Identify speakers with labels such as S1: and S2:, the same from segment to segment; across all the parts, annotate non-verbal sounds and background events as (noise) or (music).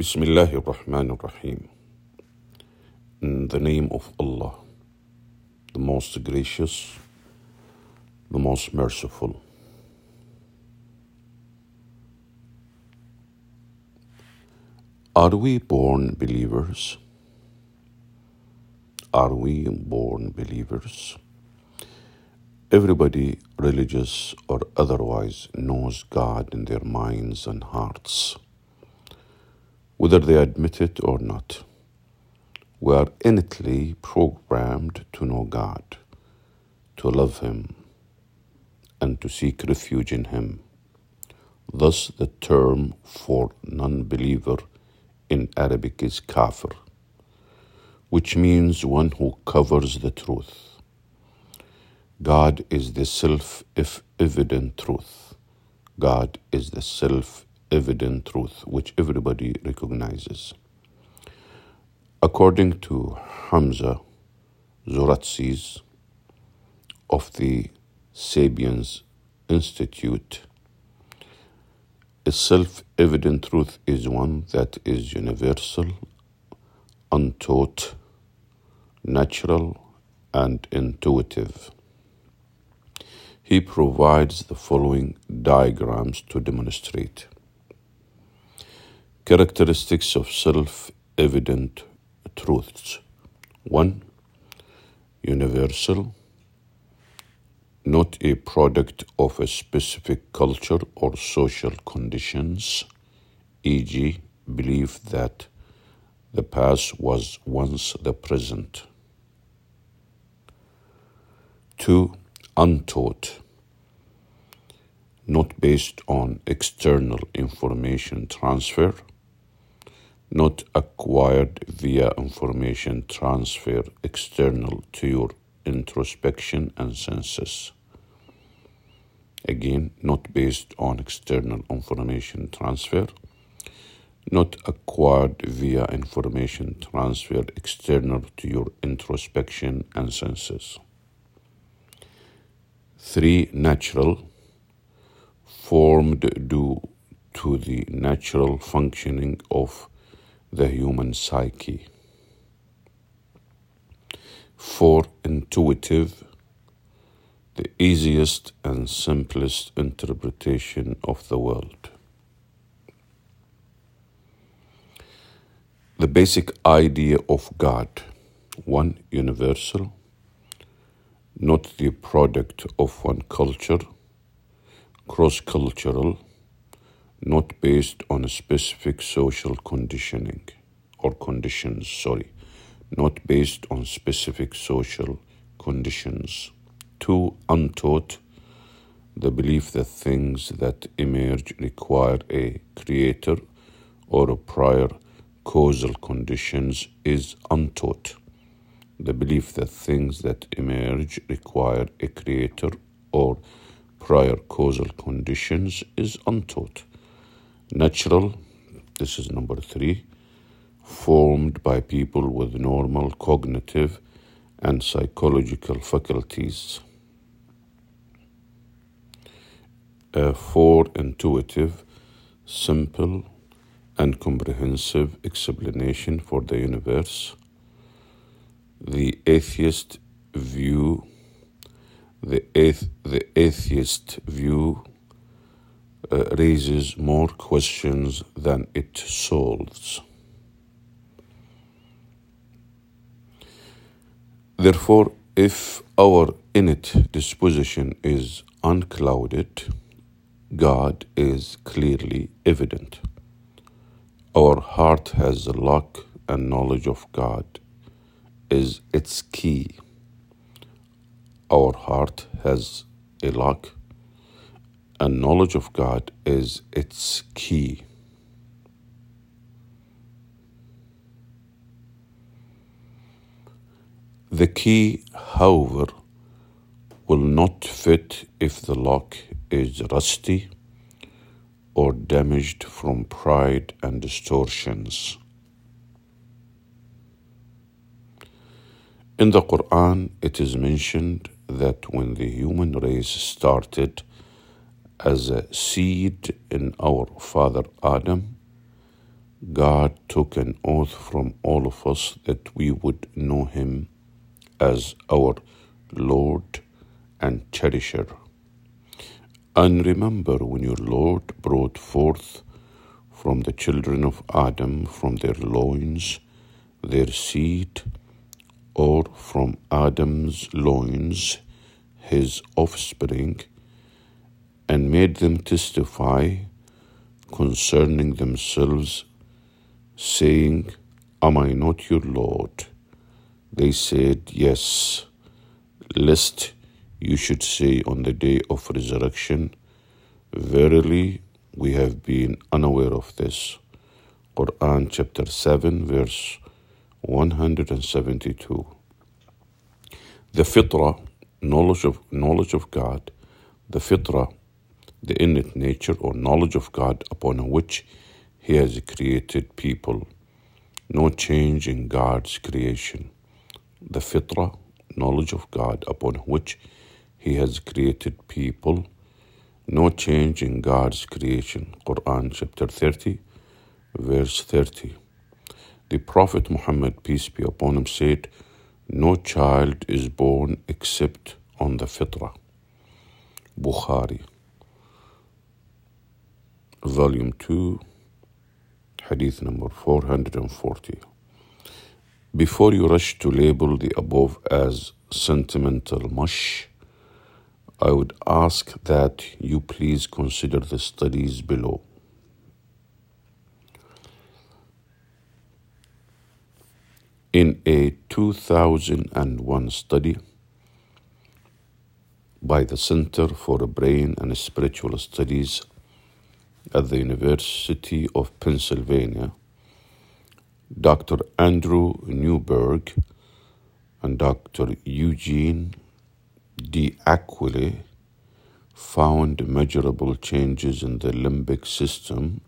S1: Bismillah ar-Rahman ar-Rahim. In the name of Allah, the most gracious, the most merciful. Are we born believers? Are we born believers? Everybody, religious or otherwise, knows God in their minds and hearts, whether they admit it or not. We are innately programmed to know God, to love Him, and to seek refuge in Him. Thus, the term for non believer in Arabic is kafir, which means one who covers the truth. God is the self evident truth. God is the self evident truth which everybody recognizes. According to Hamza Tzortzis of the Sapiens Institute, a self evident truth is one that is universal, untaught, natural, and intuitive. He provides the following diagrams to demonstrate characteristics of self evident truths. 1. Universal, not a product of a specific culture or social conditions, e.g., belief that the past was once the present. 2. Untaught, not based on external information transfer, not acquired via information transfer external to your introspection and senses. Again, not based on external information transfer, not acquired via information transfer external to your introspection and senses. Three, natural, formed due to the natural functioning of the human psyche. For intuitive, the easiest and simplest interpretation of the world. The basic idea of God, one universal, not the product of one culture, cross cultural, not based on a specific social conditioning or conditions, sorry, not based on specific social conditions. Two, untaught, the belief that things that emerge require a creator or a prior causal conditions is untaught the belief that things that emerge require a creator or prior causal conditions is untaught. Natural, this is number three, formed by people with normal cognitive and psychological faculties. Uh, four, intuitive, simple, and comprehensive explanation for the universe the atheist view the, ath- the atheist view uh, raises more questions than it solves. Therefore, if our innate disposition is unclouded, God is clearly evident. Our heart has a lock and knowledge of God is its key. Our heart has a lock, and knowledge of God is its key. The key, however, will not fit if the lock is rusty or damaged from pride and distortions. In the Quran, it is mentioned that when the human race started as a seed in our father Adam, God took an oath from all of us that we would know Him as our Lord and Cherisher. And remember when your Lord brought forth from the children of Adam from their loins their seed, or from Adam's loins his offspring, and made them testify concerning themselves saying, Am I not your Lord? They said, Yes, lest you should say on the day of resurrection, Verily, we have been unaware of this. Quran chapter 7, verse 172. The fitrah, knowledge of, knowledge of God, the fitrah, the innate nature or knowledge of God upon which he has created people. No change in God's creation. The fitrah, knowledge of God upon which He has created people. No change in God's creation. Quran chapter 30, verse 30. The Prophet Muhammad, peace be upon him, said, No child is born except on the fitrah. Bukhari, volume 2, hadith number 440. Before you rush to label the above as sentimental mush, I would ask that you please consider the studies below. In a 2001 study by the Center for Brain and Spiritual Studies at the University of Pennsylvania, Dr. Andrew Newberg and Dr. Eugene D'Aquili found measurable changes in the limbic system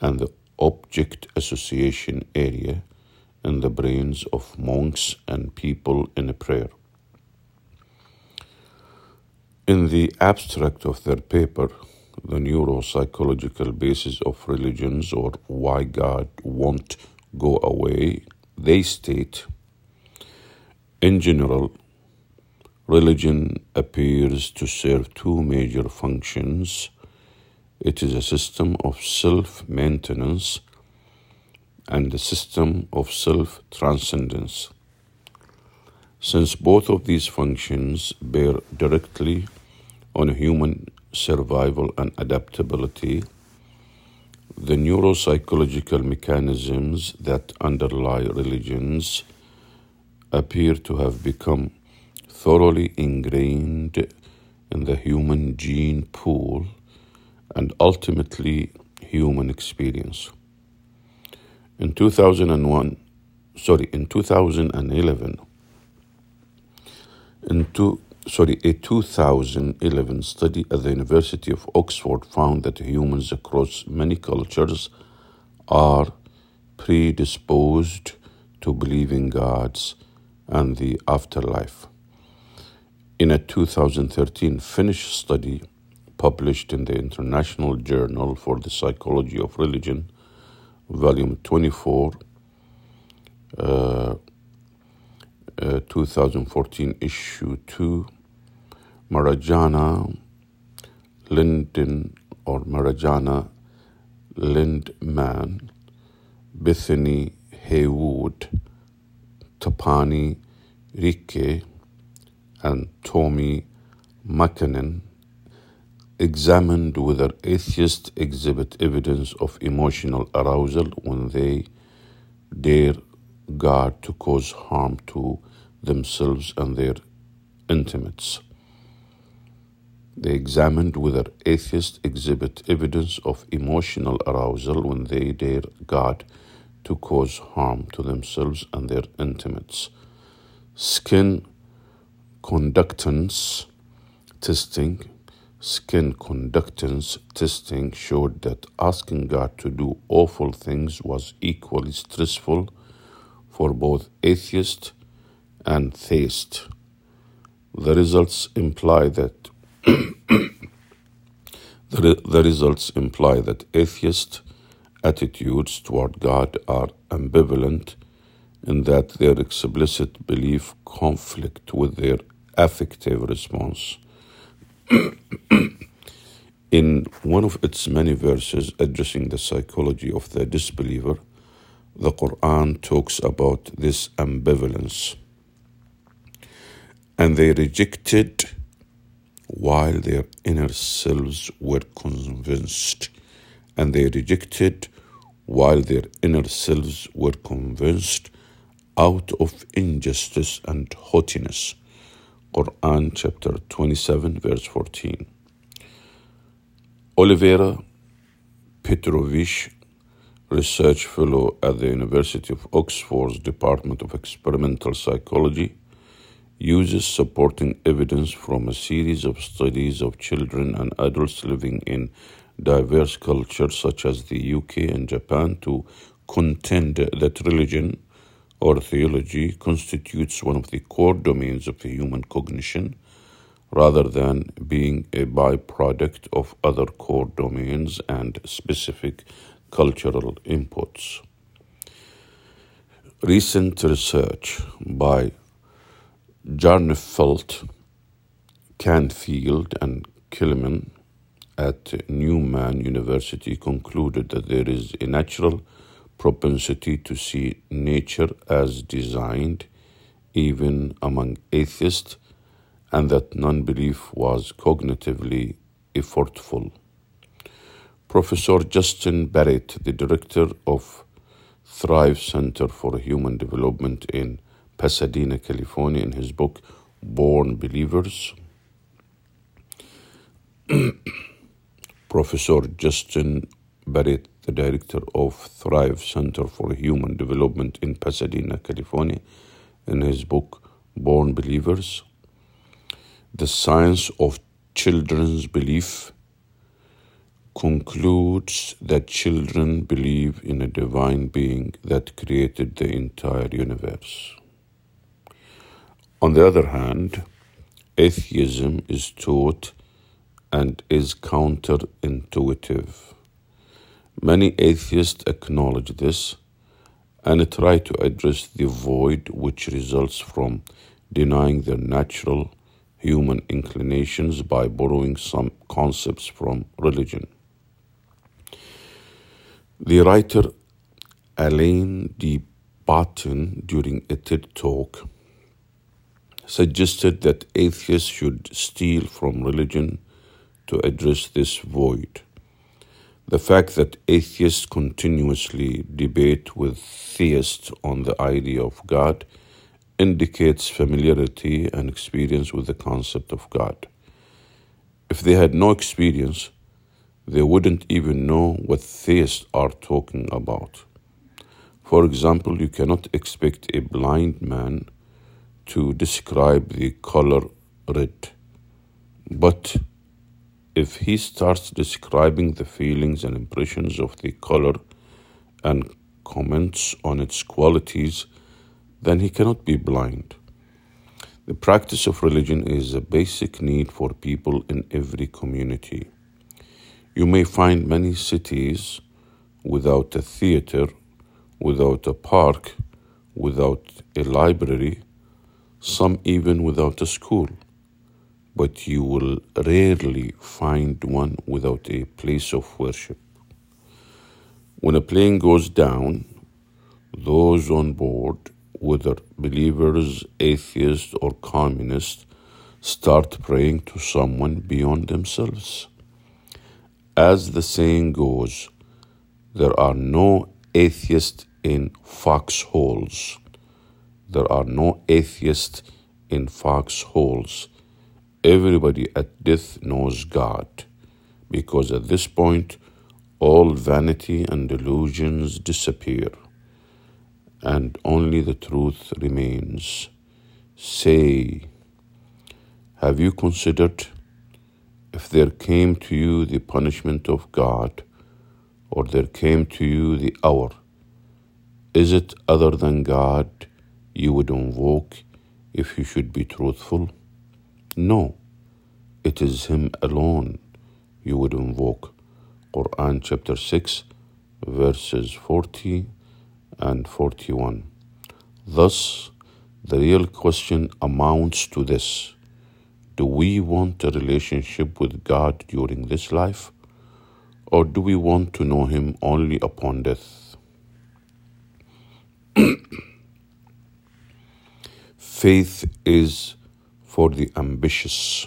S1: and the object association area in the brains of monks and people in prayer. In the abstract of their paper, the neuropsychological basis of religions or why God won't go away, they state in general, religion appears to serve two major functions. It is a system of self maintenance and a system of self transcendence. Since both of these functions bear directly on human survival and adaptability, the neuropsychological mechanisms that underlie religions appear to have become thoroughly ingrained in the human gene pool and ultimately human experience. In 2001, sorry, in 2011, in two, sorry, a 2011 study at the University of Oxford found that humans across many cultures are predisposed to believe in gods and the afterlife. In a 2013 Finnish study published in the International Journal for the Psychology of Religion, volume 24, uh, uh, 2014, issue 2, Marajana Linden or Marajana Lindman, Bethany Heywood, Tapani Riekki, and Tommy Makinen examined whether atheists exhibit evidence of emotional arousal when they dare God to cause harm to themselves and their intimates. They examined whether atheists exhibit evidence of emotional arousal when they dare God to cause harm to themselves and their intimates. Skin conductance testing skin conductance testing showed that asking God to do awful things was equally stressful for both atheist and theist. The results imply that (clears throat) the, the results imply that atheist attitudes toward God are ambivalent in that their explicit belief conflict with their affective response. (clears throat) In one of its many verses addressing the psychology of the disbeliever, the Quran talks about this ambivalence. And they rejected while their inner selves were convinced. And they rejected while their inner selves were convinced out of injustice and haughtiness. Quran chapter 27, verse 14. Olivera Petrovich, research fellow at the University of Oxford's Department of Experimental Psychology, uses supporting evidence from a series of studies of children and adults living in diverse cultures such as the UK and Japan to contend that religion or theology constitutes one of the core domains of the human cognition rather than being a byproduct of other core domains and specific cultural inputs. Recent research by Jarnefelt, Canfield, and Kelemen at Newman University concluded that there is a natural propensity to see nature as designed, even among atheists, and that non belief was cognitively effortful. Professor Justin Barrett, the director of Thrive Center for Human Development in Pasadena, California, in his book Born Believers, (clears throat) Professor Justin Barrett, the director of Thrive Center for Human Development in Pasadena, California, in his book Born Believers, The Science of Children's Belief concludes that children believe in a divine being that created the entire universe. On the other hand, atheism is taught and is counterintuitive. Many atheists acknowledge this and try to address the void which results from denying their natural human inclinations by borrowing some concepts from religion. The writer Alain de Botton, during a TED talk, suggested that atheists should steal from religion to address this void. The fact that atheists continuously debate with theists on the idea of God indicates familiarity and experience with the concept of God. If they had no experience, they wouldn't even know what theists are talking about. For example, you cannot expect a blind man to describe the color red, but if he starts describing the feelings and impressions of the color and comments on its qualities, then he cannot be blind. The practice of religion is a basic need for people in every community. You may find many cities without a theater, without a park, without a library, some even without a school but you will rarely find one without a place of worship. When a plane goes down, those on board, whether believers, atheists, or communists, start praying to someone beyond themselves. As the saying goes, there are no atheists in foxholes. There are no atheists in foxholes everybody at death knows God, because at this point all vanity and delusions disappear, and only the truth remains. Say, have you considered if there came to you the punishment of God, or there came to you the hour, is it other than God you would invoke if you should be truthful? No, it is Him alone you would invoke. Quran chapter 6, verses 40 and 41. Thus, the real question amounts to this Do we want a relationship with God during this life, or do we want to know Him only upon death? (clears throat) Faith is for the ambitious.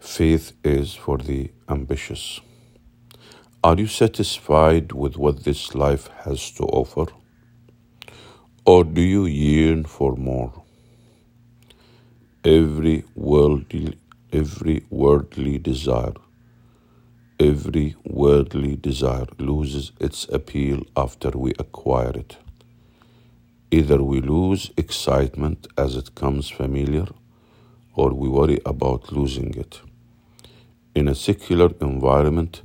S1: Faith is for the ambitious. Are you satisfied with what this life has to offer? Or do you yearn for more? Every worldly, every worldly desire, every worldly desire loses its appeal after we acquire it. Either we lose excitement as it comes familiar, or we worry about losing it. In a secular environment,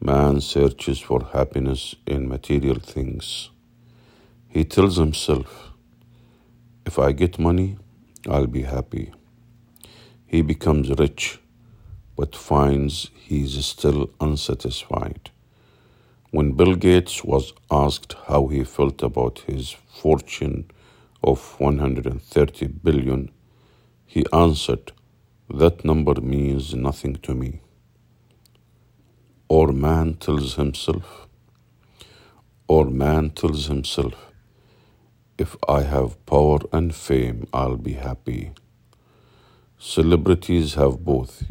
S1: Man searches for happiness in material things. He tells himself, if I get money, I'll be happy. He becomes rich, but finds he's still unsatisfied. When Bill Gates was asked how he felt about his fortune of 130 billion, he answered, That number means nothing to me or man tells himself, or man tells himself, if I have power and fame, I'll be happy. Celebrities have both,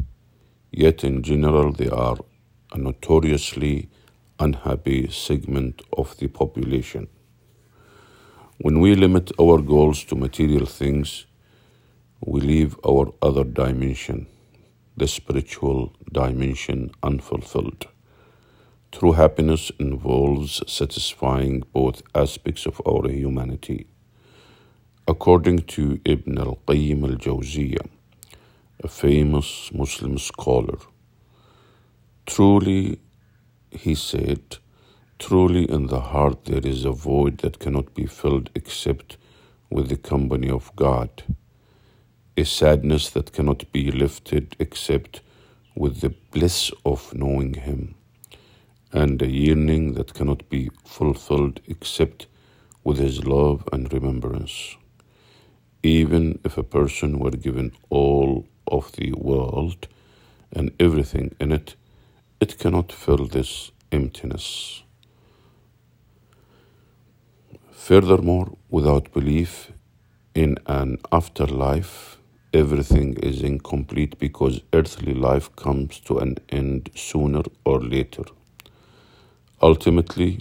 S1: yet in general they are a notoriously unhappy segment of the population. When we limit our goals to material things, we leave our other dimension the spiritual dimension unfulfilled. True happiness involves satisfying both aspects of our humanity. According to Ibn al Qayyim al Jawziyah, a famous Muslim scholar, truly, he said, truly in the heart there is a void that cannot be filled except with the company of God a sadness that cannot be lifted except with the bliss of knowing Him, and a yearning that cannot be fulfilled except with His love and remembrance. Even if a person were given all of the world and everything in it, it cannot fill this emptiness. Furthermore, without belief in an afterlife, everything is incomplete because earthly life comes to an end sooner or later. Ultimately,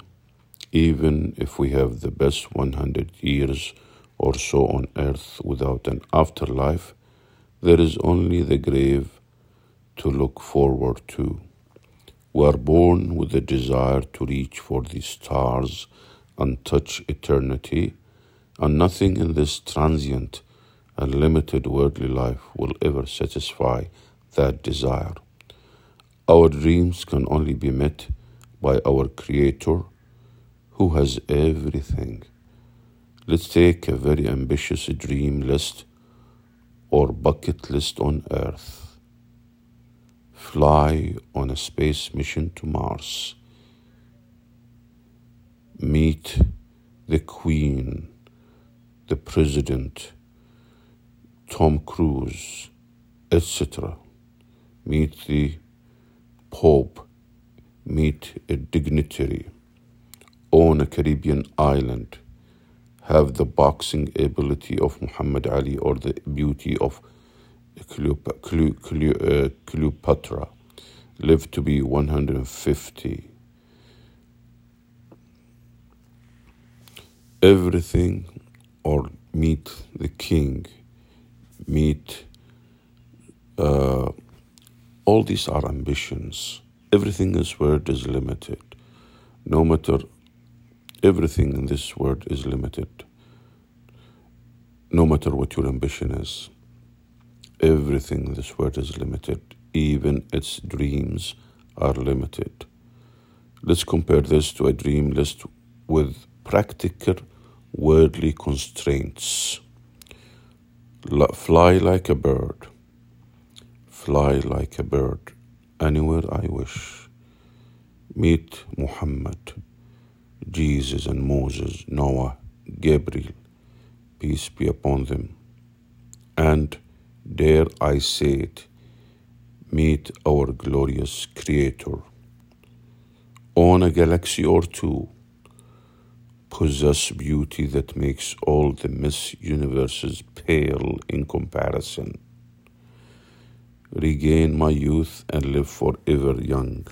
S1: even if we have the best 100 years or so on earth without an afterlife, there is only the grave to look forward to. We are born with the desire to reach for the stars and touch eternity, and nothing in this transient and limited worldly life will ever satisfy that desire. Our dreams can only be met by our Creator who has everything. Let's take a very ambitious dream list or bucket list on Earth. Fly on a space mission to Mars. Meet the Queen, the President, Tom Cruise, etc. Meet the Pope, meet a dignitary, own a Caribbean island, have the boxing ability of Muhammad Ali or the beauty of uh, Cleopatra, live to be 150. Everything or meet the king meet. Uh, all these are ambitions. Everything in this world is limited. No matter everything in this world is limited. No matter what your ambition is, everything in this world is limited. Even its dreams are limited. Let's compare this to a dream list with practical worldly constraints. Fly like a bird, fly like a bird, anywhere I wish. Meet Muhammad, Jesus and Moses, Noah, Gabriel, peace be upon them. And dare I say it, meet our glorious Creator. On a galaxy or two, possess beauty that makes all the Miss Universes pale in comparison. Regain my youth and live forever young.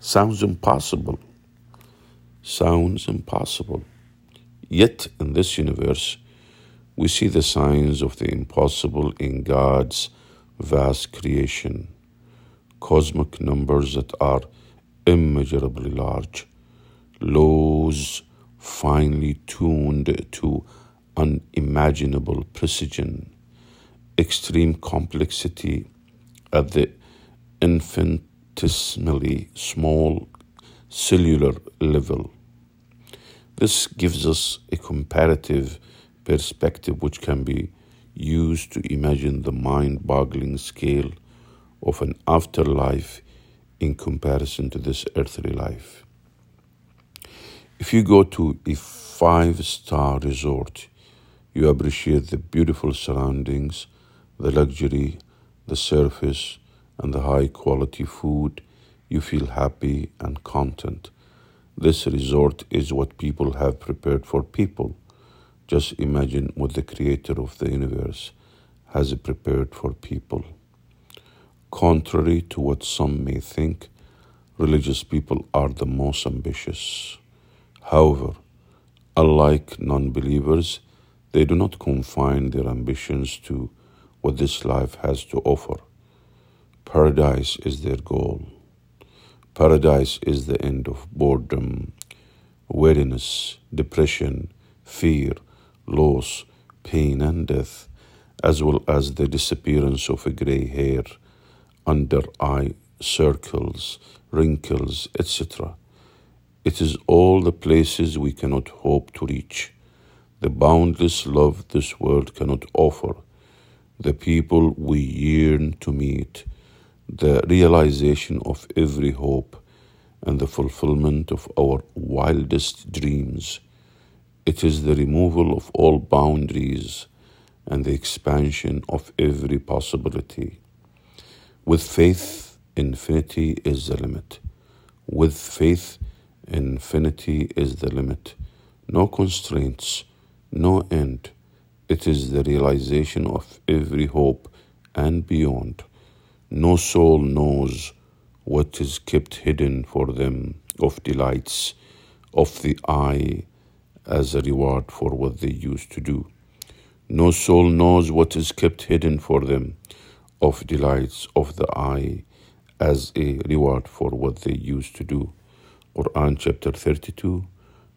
S1: Sounds impossible. Sounds impossible. Yet in this universe, we see the signs of the impossible in God's vast creation, cosmic numbers that are immeasurably large, laws finely tuned to unimaginable precision, extreme complexity at the infinitesimally small cellular level. This gives us a comparative perspective which can be used to imagine the mind boggling scale of an afterlife in comparison to this earthly life. If you go to a five star resort, you appreciate the beautiful surroundings, the luxury, the service, and the high quality food. You feel happy and content. This resort is what people have prepared for people. Just imagine what the creator of the universe has prepared for people. Contrary to what some may think, religious people are the most ambitious. However, unlike non believers, they do not confine their ambitions to what this life has to offer. Paradise is their goal. Paradise is the end of boredom, weariness, depression, fear, loss, pain, and death, as well as the disappearance of a gray hair, under eye circles, wrinkles, etc. It is all the places we cannot hope to reach, the boundless love this world cannot offer, the people we yearn to meet, the realization of every hope, and the fulfillment of our wildest dreams. It is the removal of all boundaries and the expansion of every possibility. With faith, infinity is the limit. With faith, infinity is the limit. No constraints, no end. It is the realization of every hope and beyond. No soul knows what is kept hidden for them of delights of the eye as a reward for what they used to do. No soul knows what is kept hidden for them of delights of the eye as a reward for what they used to do. Quran chapter 32,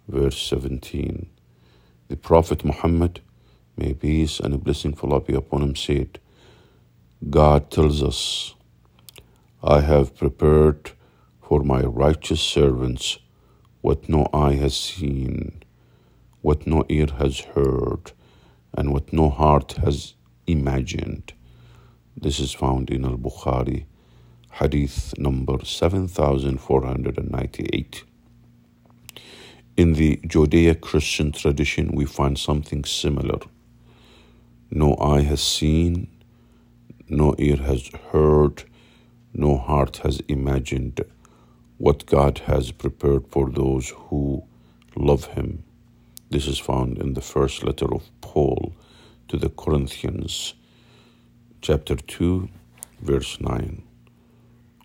S1: verse 17. The Prophet Muhammad, may peace and a blessing of Allah be upon him, said, God tells us, I have prepared for my righteous servants what no eye has seen, what no ear has heard, and what no heart has imagined. This is found in Al Bukhari, Hadith number 7498. In the Judeo Christian tradition, we find something similar. No eye has seen, no ear has heard, no heart has imagined what God has prepared for those who love Him. This is found in the first letter of Paul to the Corinthians, chapter 2, verse 9.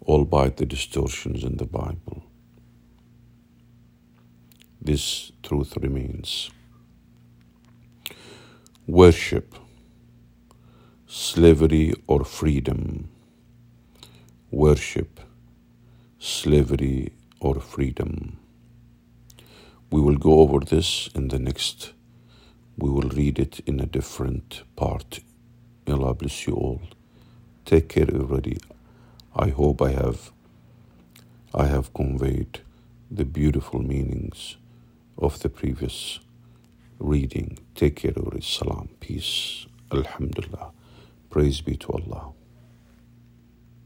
S1: Albeit the distortions in the Bible. This truth remains. Worship, slavery or freedom worship, slavery, or freedom. We will go over this in the next, we will read it in a different part. May Allah bless you all. Take care, everybody. I hope I have, I have conveyed the beautiful meanings of the previous reading. Take care. Salam, peace, Alhamdulillah. Praise be to Allah.